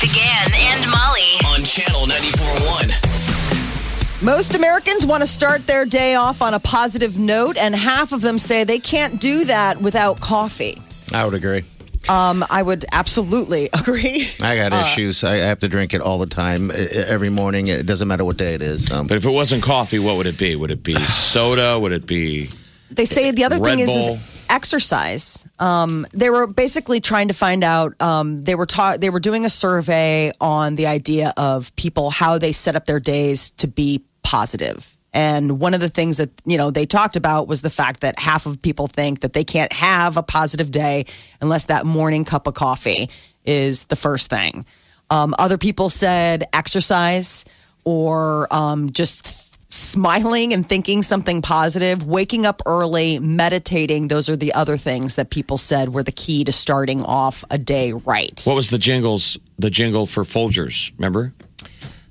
Big Party began and Molly. on channel 94.1. Most Americans want to start their day off on a positive note, and half of them say they can't do that without coffee. I would agree. Um, I would absolutely agree. I got Uh, issues. I have to drink it all the time, every morning. It doesn't matter what day it is. Um, But if it wasn't coffee, what would it be? Would it be soda? Would it be? They say the other Red thing is, is exercise. Um, they were basically trying to find out. Um, they were ta- They were doing a survey on the idea of people how they set up their days to be positive. And one of the things that you know they talked about was the fact that half of people think that they can't have a positive day unless that morning cup of coffee is the first thing. Um, other people said exercise or um, just smiling and thinking something positive, waking up early, meditating. Those are the other things that people said were the key to starting off a day right. What was the jingles? The jingle for Folgers. Remember?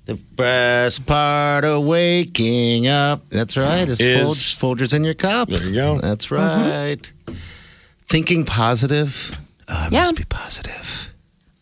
the best part of waking up. That's right. Is, Is- Folg- Folgers in your cup. There you go. That's mm-hmm. right. Thinking positive. Uh, oh, I Yeah. must be positive.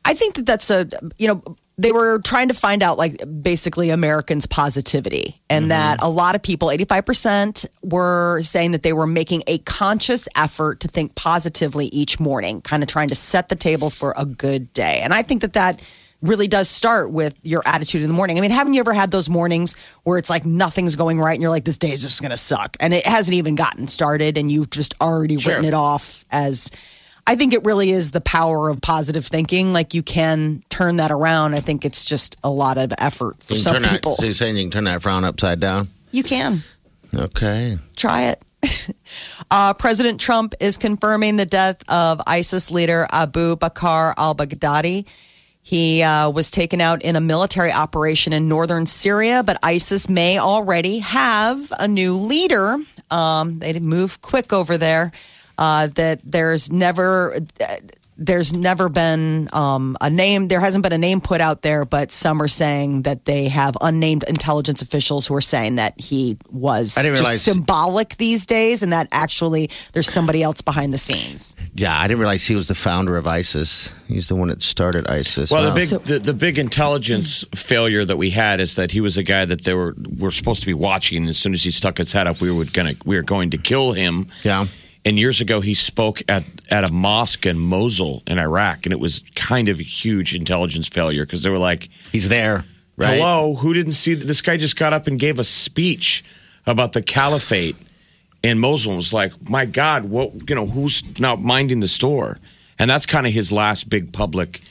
I think that that's a, you know, they were trying to find out like basically Americans' positivity and mm-hmm. that a lot of people, 85%, were saying that they were making a conscious effort to think positively each morning, kind of trying to set the table for a good day. And I think that that really does start with your attitude in the morning. I mean, haven't you ever had those mornings where it's like nothing's going right and you're like, this day is just going to suck? And it hasn't even gotten started and you've just already written it off as. I think it really is the power of positive thinking. Like you can turn that around. I think it's just a lot of effort for some that- people. so you're saying you can turn that frown upside down? You can Okay. try it. uh, President Trump is confirming the death of ISIS leader Abu Bakr al Baghdadi. He uh, was taken out in a military operation in northern Syria, but ISIS may already have a new leader. Um, they move quick over there. Uh, that there's never. There's never been um, a name. There hasn't been a name put out there, but some are saying that they have unnamed intelligence officials who are saying that he was I didn't just symbolic these days, and that actually there's somebody else behind the scenes. Yeah, I didn't realize he was the founder of ISIS. He's the one that started ISIS. Well, the Wow. big So- the, the big intelligence failure that we had is that he was a guy that they were were supposed to be watching. As soon as he stuck his head up, we were gonna we were going to kill him. Yeah. And years ago, he spoke at at a mosque in Mosul in Iraq, and it was kind of a huge intelligence failure because they were like, He's there, right? "Hello, who didn't see that? This guy just got up and gave a speech about the caliphate in Mosul. and was like, my God, what you know? Who's now minding the store? And that's kind of his last big public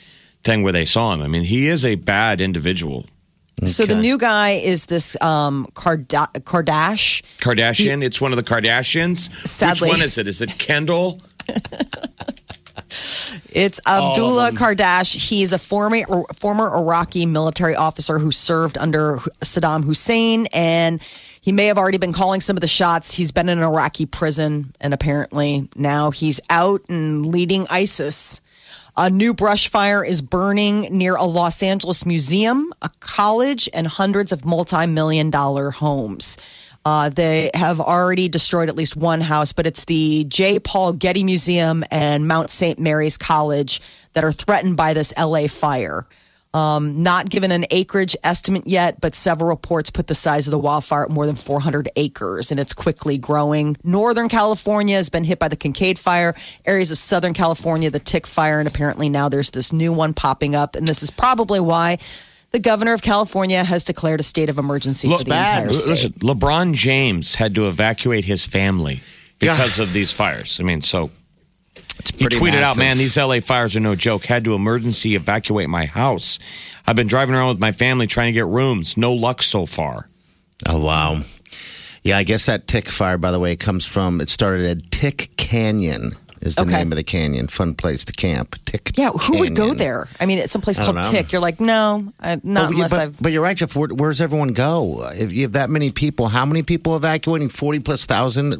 thing where they saw him. I mean, he is a bad individual. So the new guy is this um, Karda- Kardash. Kardashian. it's one of the Kardashians. Sadly. Which one is it? Is it Kendall? It's Abdullah Kardash. He's a former former Iraqi military officer who served under Saddam Hussein, and he may have already been calling some of the shots. He's been in an Iraqi prison, and apparently now he's out and leading ISIS. A new brush fire is burning near a Los Angeles museum, a college, and hundreds of multi million dollar homes. Uh, they have already destroyed at least one house, but it's the J. Paul Getty Museum and Mount St. Mary's College that are threatened by this LA fire. Um, not given an acreage estimate yet, but several reports put the size of the wildfire at more than 400 acres, and it's quickly growing. Northern California has been hit by the Kincade fire. Areas of Southern California, the Tick fire, and apparently now there's this new one popping up, and this is probably why the governor of California has declared a state of emergency for the entire state. Listen, LeBron James had to evacuate his family because of these fires. I mean, so It's he pretty tweeted out, "Man, these LA fires are no joke. Had to emergency evacuate my house. I've been driving around with my family trying to get rooms. No luck so far." Oh wow. Yeah, I guess that tick fire, by the way, comes from it started at Tick Canyon is the Okay. name of the canyon. Fun place to camp. Tick. Yeah, who would go there? I mean, it's someplace I called know. Tick. You're like, no, I, not But, unless but, I've. but you're right, Jeff. Where, where does everyone go? If you have that many people, how many people evacuating? Forty plus thousand.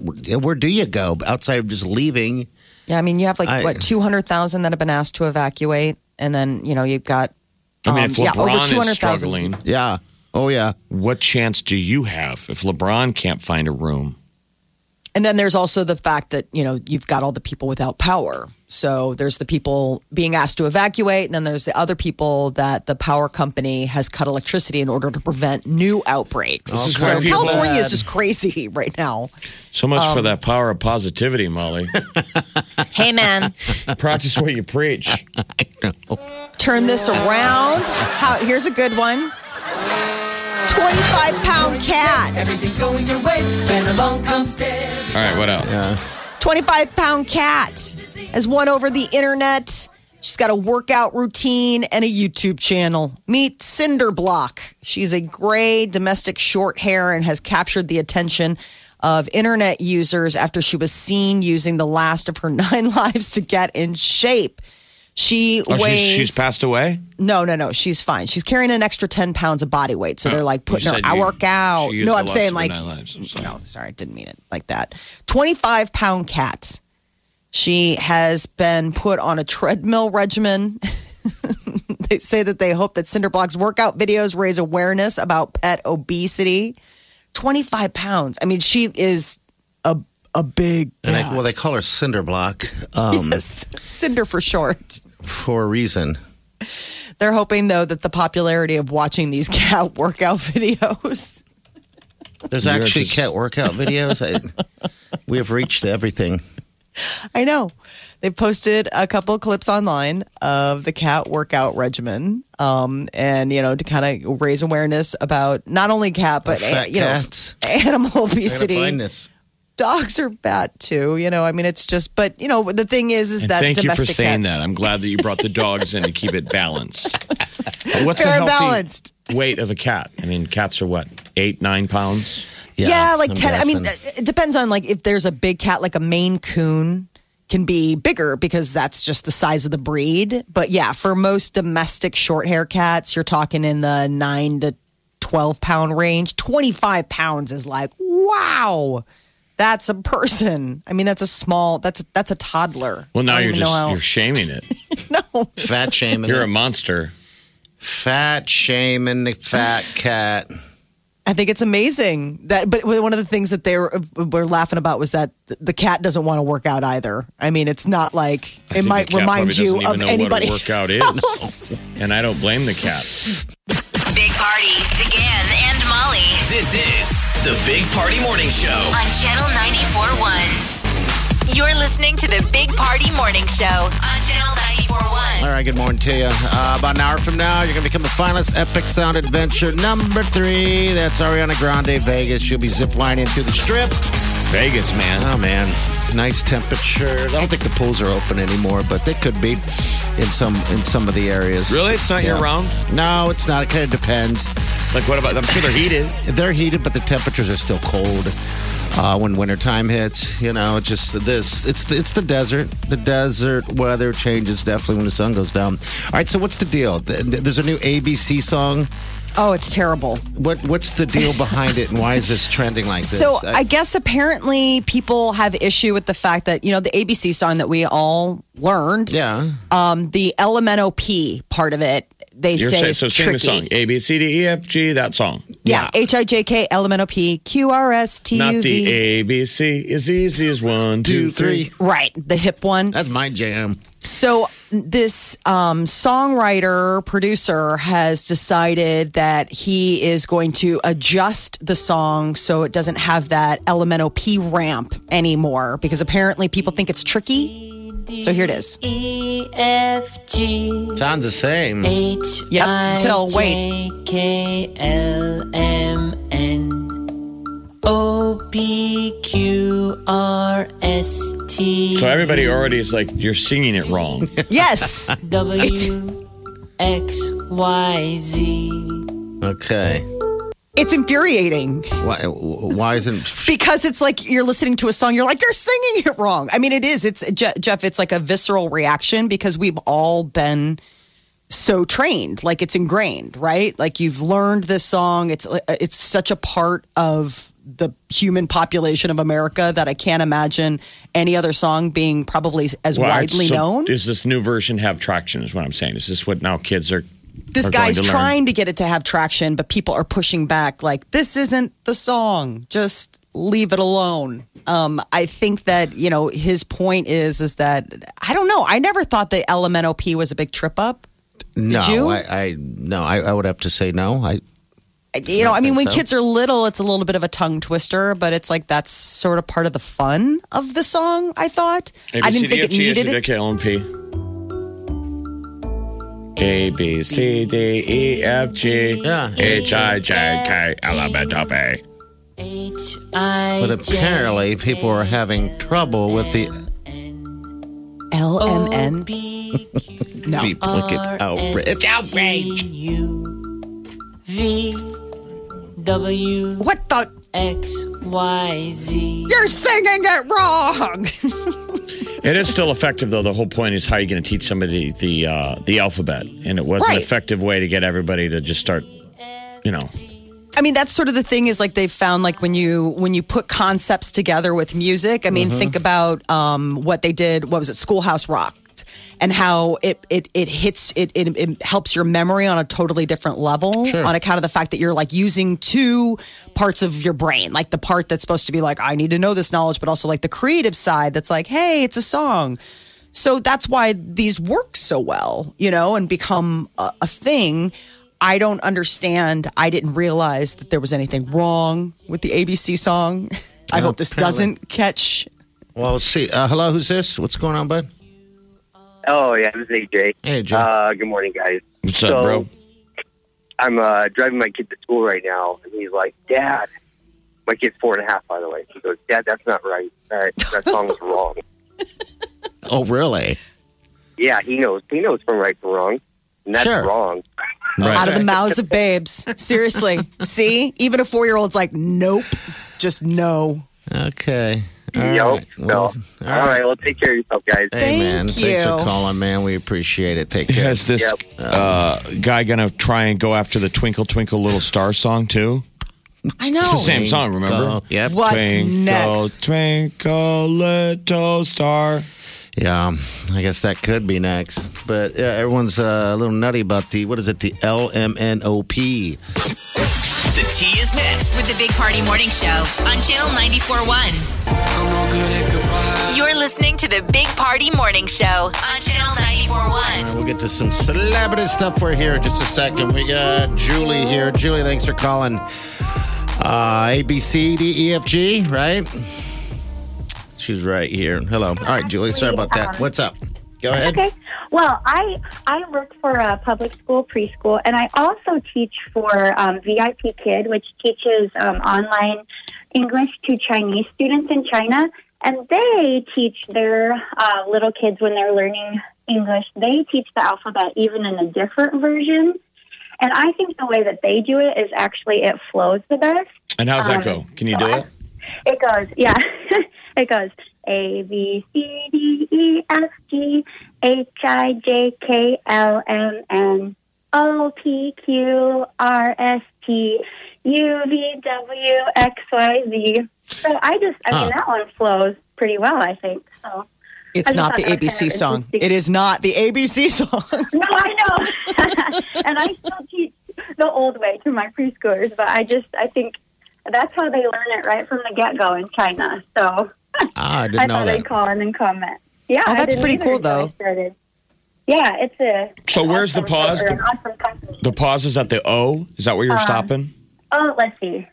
Where do you go outside of just leaving? Yeah, I mean, you have like I- what two hundred thousand that have been asked to evacuate, and then you know you've got. I mean, um, if yeah, over LeBron is 200,000. struggling, Yeah. Oh yeah. what chance do you have if LeBron can't find a room? And then there's also the fact that, you know, you've got all the people without power. So there's the people being asked to evacuate, and then there's the other people that the power company has cut electricity in order to prevent new outbreaks. This is so why people- California is just crazy right now. So much Um, for that power of positivity, Molly. Hey, man, Practice what you preach. turn this around. How, here's a good one 25 pound cat. Everything's going your way when along comes Deb. All right, what else? Yeah. 25 pound cat has won over the internet. She's got a workout routine and a YouTube channel. Meet Cinderblock. She's a gray domestic short hair and has captured the attention of internet users after she was seen using the last of her nine lives to get in shape. She Oh, weighs. she's, she's passed away? No, no, no. She's fine. She's carrying an extra 10 pounds of body weight. So they're oh. like putting her, said I work out. No, I'm saying like. I'm sorry. no, sorry, I didn't mean it like that. 25 pound cat. She has been put on a treadmill regimen. they say that they hope that Cinderblock's workout videos raise awareness about pet obesity. 25 pounds. I mean, she is a, a big And. I, well, they call her Cinder Block um, Yes, Cinder for short. for a reason. They're hoping though that the popularity of watching these cat workout videos. There's You're actually just- cat workout videos. I, we have reached everything. I know. they've posted a couple of clips online of the cat workout regimen, um, and you know to kind of raise awareness about not only cat but Fat uh, you know animal I gotta obesity. Find this. Dogs are bad too. You know, I mean, it's just. But you know, the thing is, is And that thank you for saying cats, that. I'm glad that you brought the dogs in to keep it balanced. What's Fair the healthy balanced. weight of a cat? I mean, cats are what, eight, nine pounds? Yeah, like I'm 10. I mean, it depends on like if there's a big cat, like a Maine Coon can be bigger because that's just the size of the breed. But yeah, for most domestic short hair cats, you're talking in the nine to 12 pound range. 25 pounds is like, wow, that's a person. I mean, that's a small, that's a, that's a toddler. Well, now you're just how- you're shaming it. no. fat shaming. You're it. a monster. fat shaming the fat cat. I think it's amazing that, but one of the things that they were, were laughing about was that the cat doesn't want to work out either. I mean, it's not like I it might remind you doesn't of know anybody. What a workout is, and I don't blame the cat. Big Party, DeGan and Molly This is the Big Party Morning Show. on Channel 94.1. You're listening to the Big Party Morning Show on Channel 94.1. All right, good morning to you. Uh, about an hour from now, you're going to become the finalist Epic Sound Adventure number three. That's Ariana Grande, Vegas. She'll be ziplining through the strip. Vegas, man. Oh, man. Nice temperature. I don't think the pools are open anymore, but they could be in some in some of the areas. Really? It's not year Yeah. round? No, it's not. It kind of depends. Like, what about? I'm sure they're heated. They're heated, but the temperatures are still cold uh, when wintertime hits. You know, it's just this. It's the, it's the desert. The desert weather changes definitely when the sun goes down. All right, so what's the deal? There's a new ABC song. Oh, it's terrible. What what's the deal behind it, and why is this trending like this? So I guess apparently people have issue with the fact that you know the ABC song that we all learned. yeah. Um, the LMNOP part of it, they You're say saying, is so sing the song A B C D E F G. That song. Yeah, H I J K L M N O P Q R S T Not the A B C as easy as one, two, Two, three. three. Right, the hip one. That's my jam. So this um, songwriter producer has decided that he is going to adjust the song so it doesn't have that LMNOP ramp anymore because apparently people think it's tricky. So here it is. E F G Sounds the same. H Yep, I till wait. J K L M N O P Q R S T So everybody already is like, you're singing it wrong. Yes. W X Y Z. Okay. It's infuriating Why, why isn't because it's like you're listening to a song, you're like, you're singing it wrong. I mean, it is. It's Jeff, it's like a visceral reaction because we've all been so trained, like it's ingrained, right? Like you've learned this song. It's it's such a part of the human population of America that I can't imagine any other song being probably as Well, widely so known. Does this new version have traction? Is what I'm saying. Is this what now kids are? This guy's to learn? trying to get it to have traction, but people are pushing back like this isn't the song. Just leave it alone. Um, I think that you know his point is is that I don't know. I never thought the LMNOP was a big trip up. no? you? I, I no. I, I would have to say no. I You know, I mean, when so. kids are little, it's a little bit of a tongue twister, but it's like that's sort of part of the fun of the song. I thought I didn't think it needed it. it. A B C D E F G Yeah. H I J K L M N O P. H I but apparently people are having trouble with the LMN. No, people get. It's outrage. U V W what the? X Y Z. You're singing it wrong. It is still effective though. The whole point is how you're going to teach somebody the uh, the alphabet, and it was an Right. effective way to get everybody to just start, you know. I mean, that's sort of the thing is like they've found like when you when you put concepts together with music. I mean, Mm-hmm. think about um, what they did. What was it? Schoolhouse Rock, and how it it it hits it, it it helps your memory on a totally different level Sure. on account of the fact that you're like using two parts of your brain, like the part that's supposed to be like I need to know this knowledge, but also like the creative side that's like hey, it's a song. So that's why these work so well, you know, and become a, a thing. I don't understand. I didn't realize that there was anything wrong with the ABC song. I hope this apparently. doesn't catch. Well, let's see. Uh, hello, who's this? What's going on, bud? Oh yeah, this is AJ. Hey, Joe. Uh, good morning, guys. What's So- up, bro? I'm uh, driving my kid to school right now, and he's like, "Dad, my kid's four and a half, by the way." He goes, "Dad, that's not right. That that song's wrong." oh, really? Yeah, he knows. He knows from right from wrong, and that's Sure. wrong. Right. Out of the mouths of babes. Seriously. See? Even a four year old's like, nope. Just no. Okay. All Yep. right. No. Well, All right. Well, take care of yourself, guys. Hey, Thank man. Thanks you. for calling, man. We appreciate it. Take care. Is this Yep. uh, guy going to try and go after the Twinkle Twinkle Little Star song too? I know. It's the same song, remember? Yep. What's twinkle, next? twinkle, little star. Yeah, I guess that could be next. But yeah, everyone's uh, a little nutty about the, what is it, the LMNOP. The tea is next. With the Big Party Morning Show on Channel 94.1. You're listening to the Big Party Morning Show on Channel 94.1. We'll get to some celebrity stuff for here in just a second. We got Julie here. Julie, thanks for calling. Uh, A, B, C, D, E, F, G, right? She's right here. Hello. All right, Julie. Sorry about that. What's up? Go ahead. Okay. Well, I I work for a public school preschool, and I also teach for um, VIP Kid, which teaches um, online English to Chinese students in China. And they teach their uh, little kids when they're learning English. They teach the alphabet even in a different version. And I think the way that they do it is actually it flows the best. And how's that Um, go? Can you do it? It goes, yeah. it goes A B C D E F G H I J K L M N O P Q R S T U V W X Y Z. So I just, I mean, Huh. that one flows pretty well, I think. So. It's I just not the thought that was ABC kind of song. It is not the ABC song. No, I know. and I still teach the old way to my preschoolers, but I just, I think that's how they learn it right from the get go in China. So. Ah, I didn't I know thought that. I'd call in and comment. Yeah, Oh, that's didn't pretty cool, until I though. Started. Yeah, it's a. So where's the pause? The- awesome. The pause is at the O. Is that where you're Uh, stopping? Oh, let's see.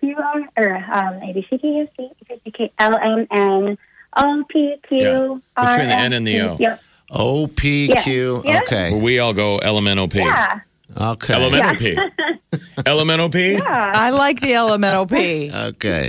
Q R or um, A B C D E F C F G L M N O P Q R Yeah, between the N and the S O. T. Yep. O, P, Q. Yeah. Yeah. Okay. Where we all go LMNOP. Yeah. Okay. LMNOP. LMNOP? Yeah. I like the LMNOP. Okay.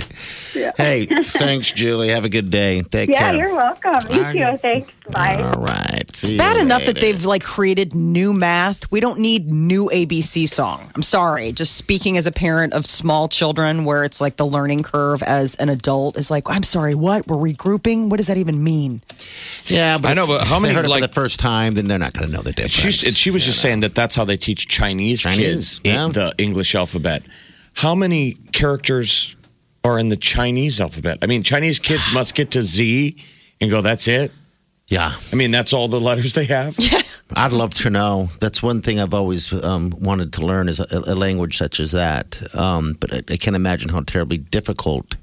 Hey, thanks, Julie. Have a good day. Take Yeah, care. Yeah, you're welcome. You All right. too. Thanks. Bye. All right. It's bad enough that they've like created new math. We don't need new ABC song. I'm sorry. Just speaking as a parent of small children where it's like the learning curve as an adult is like, I'm sorry, what? We're regrouping? What does that even mean? Yeah, but I know, but how many, they heard it like- for the first time? Then they're not going to know the difference. She's, she was just saying that that's how they teach Chinese, Chinese, kids in yeah. the English alphabet. How many characters are in the Chinese alphabet? I mean, Chinese kids must get to Z and go, that's it? yeah, I mean, that's all the letters they have? Yeah. I'd love to know. That's one thing I've always um, wanted to learn is a, a language such as that. Um, but I, I can't imagine how terribly difficult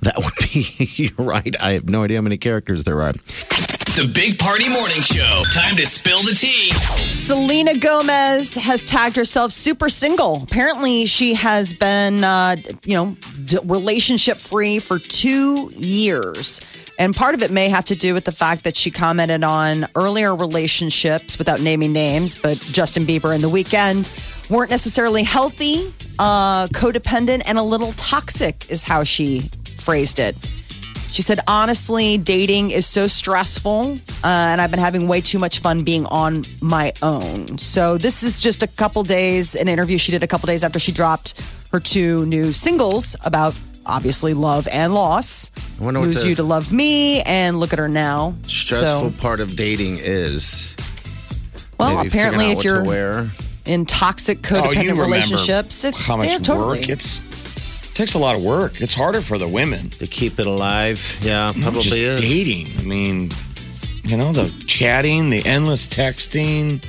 that would be. You're right. I have no idea how many characters there are. The Big Party Morning Show. Time to spill the tea. Selena Gomez has tagged herself super single. Apparently, she has been, uh, you know, d- relationship free for two years. And part of it may have to do with the fact that she commented on earlier relationships without naming names, but Justin Bieber and The Weeknd weren't necessarily healthy, uh, codependent, and a little toxic, is how she phrased it. She said, honestly, dating is so stressful, uh, and I've been having way too much fun being on my own. So, this is just a couple days, an interview she did a couple days after she dropped her two new singles about obviously love and loss. I wonder Lose the- You to Love Me and Look at Her Now. Stressful So, part of dating is well, maybe apparently, out if what you're to wear. in toxic Oh, you codependent remember relationships, it's how much yeah, totally. work it's takes a lot of work. It's harder for the women. to keep it alive. Yeah, Not probably just is. dating. I mean, you know, the chatting, the endless texting.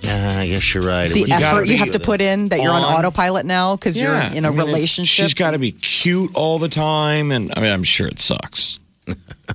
Yeah, I guess you're right. The would- effort you have to put in that you're on, on. autopilot now because you're in a I mean, relationship. She's got to be cute all the time, and I mean, I'm sure it sucks.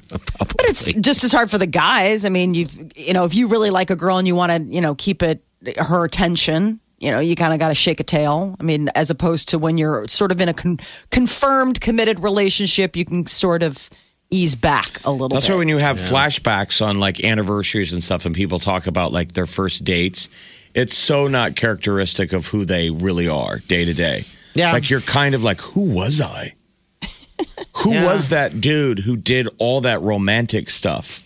But it's just as hard for the guys. I mean, you you know, if you really like a girl and you want to, you know, keep it her attention, you know, you kind of got to shake a tail. I mean, as opposed to when you're sort of in a con- confirmed committed relationship, you can sort of ease back a little That's bit. why when you have flashbacks on like anniversaries and stuff, and people talk about like their first dates, it's so not characteristic of who they really are day to day. Yeah. Like you're kind of like, who was I? who Yeah. was that dude who did all that romantic stuff?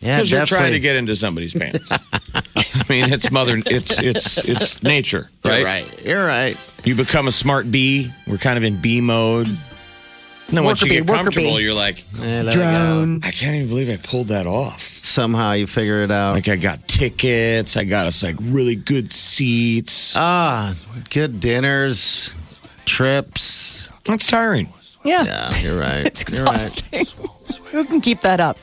Yeah, Because you're trying to get into somebody's pants. I mean, it's mother, it's it's it's nature, You're right? right. You're right. You become a smart bee. We're kind of in bee mode. And then once you bee, get comfortable, bee. you're like, Yeah, let it go. I can't even believe I pulled that off. Somehow you figure it out. Like I got tickets, I got us like really good seats. Ah, good dinners, trips. That's tiring. yeah. Yeah, you're right. It's You're right. exhausting. Who can keep that up?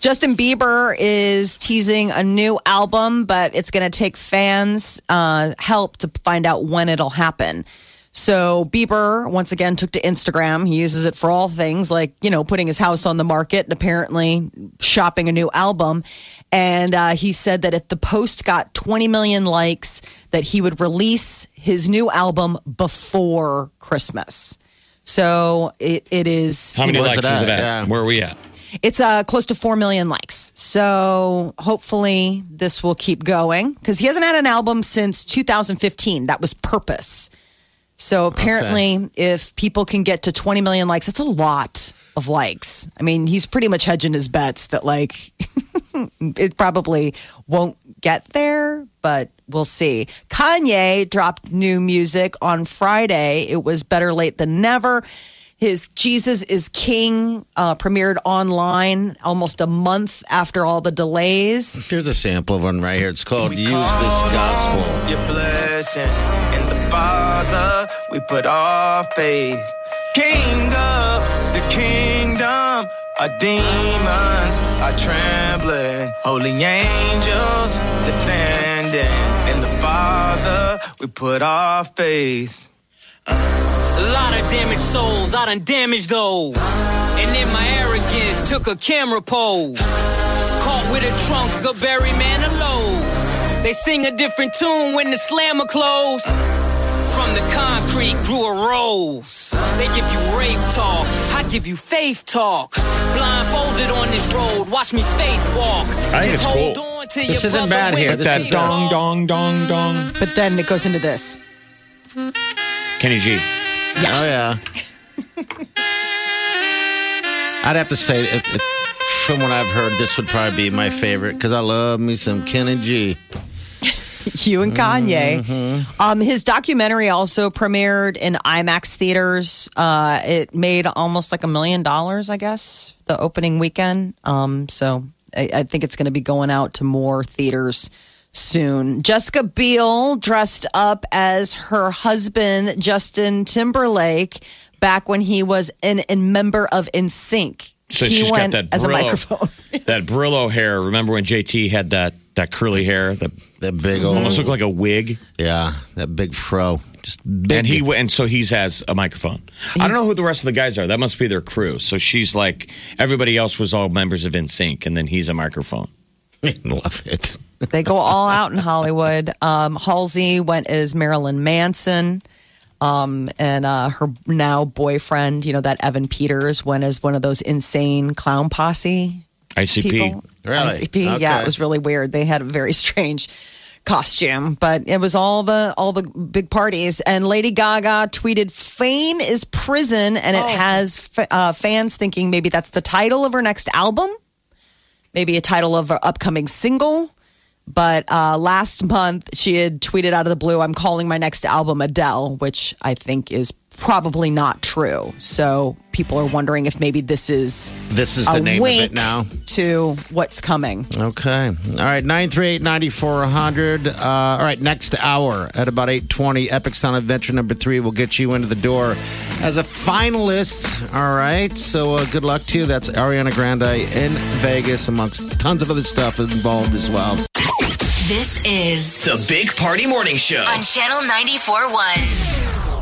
Justin Bieber is teasing a new album, but it's going to take fans' uh, help to find out when it'll happen. So Bieber once again took to Instagram. He uses it for all things like, you know, putting his house on the market and apparently shopping a new album. And uh, he said that if the post got 20 million likes, that he would release his new album before Christmas. So it, it is. How many likes it is it at? at? Yeah. Where are we at? It's uh, close to 4 million likes. So hopefully this will keep going because he hasn't had an album since 2015. That was Purpose. So apparently, if people can get to 20 million likes, that's a lot of likes. I mean, he's pretty much hedging his bets that, like, it probably won't get there, but we'll see. Kanye dropped new music on Friday. It was better late than never. His Jesus is King uh, premiered online almost a month after all the delays. Here's a sample of one right here. It's called Use This Gospel. Your blessings in the Father, we put our faith. King of the kingdom, our demons are trembling. Holy angels defending. In the Father, we put our faith. A lot of damaged souls, I done damaged those. And in my arrogance, took a camera pose. Caught with a trunk of Barry Manilow's. They sing a different tune when the slammer close. From the concrete grew a rose. They give you rape talk, I give you faith talk. Blindfolded on this road, watch me faith walk. I think Just it's hold cool. on to This your isn't brother bad when here. it's This That is dong, dong, dong, dong. But then it goes into this. Kenny G. Oh yeah. I'd have to say, it, it, from what I've heard, this would probably be my favorite because I love me some Kenny G. you and Kanye. Mm-hmm. Um, his documentary also premiered in IMAX theaters. Uh, it made almost like a million dollars, I guess, the opening weekend. Um, so I, I think it's going to be going out to more theaters soon. Jessica Biel dressed up as her husband, Justin Timberlake, back when he was an, a member of NSYNC. So he she's went got that as a Brillo, microphone. that Brillo hair. Remember when JT had that that curly hair that That big old, almost looked like a wig? yeah, that big fro, just big. And he and so he's has a microphone. I don't know who the rest of the guys are. That must be their crew. So she's like everybody else was all members of NSYNC, and then he's a microphone. love it. They go all out in Hollywood. Um, Halsey went as Marilyn Manson. Um, and uh, her now boyfriend, you know, that Evan Peters went as one of those insane clown posse ICP. people. Really? ICP. Yeah, it was really weird. They had a very strange costume, but it was all the all the big parties. And Lady Gaga tweeted, "Fame is prison," and it has f- uh, fans thinking maybe that's the title of her next album, maybe a title of her upcoming single. But uh, last month, she had tweeted out of the blue, I'm calling my next album Adele, which I think is probably not true. So people are wondering if maybe this is This is a the name wink of it now. to what's coming. Okay. All right. 938 9400. Uh, all right. Next hour at about 820, Epic Sound Adventure number three will get you into the door as a finalist. All right. So uh, good luck to you. That's Ariana Grande in Vegas, amongst tons of other stuff involved as well. This is The Big Party Morning Show. on Channel 94.1.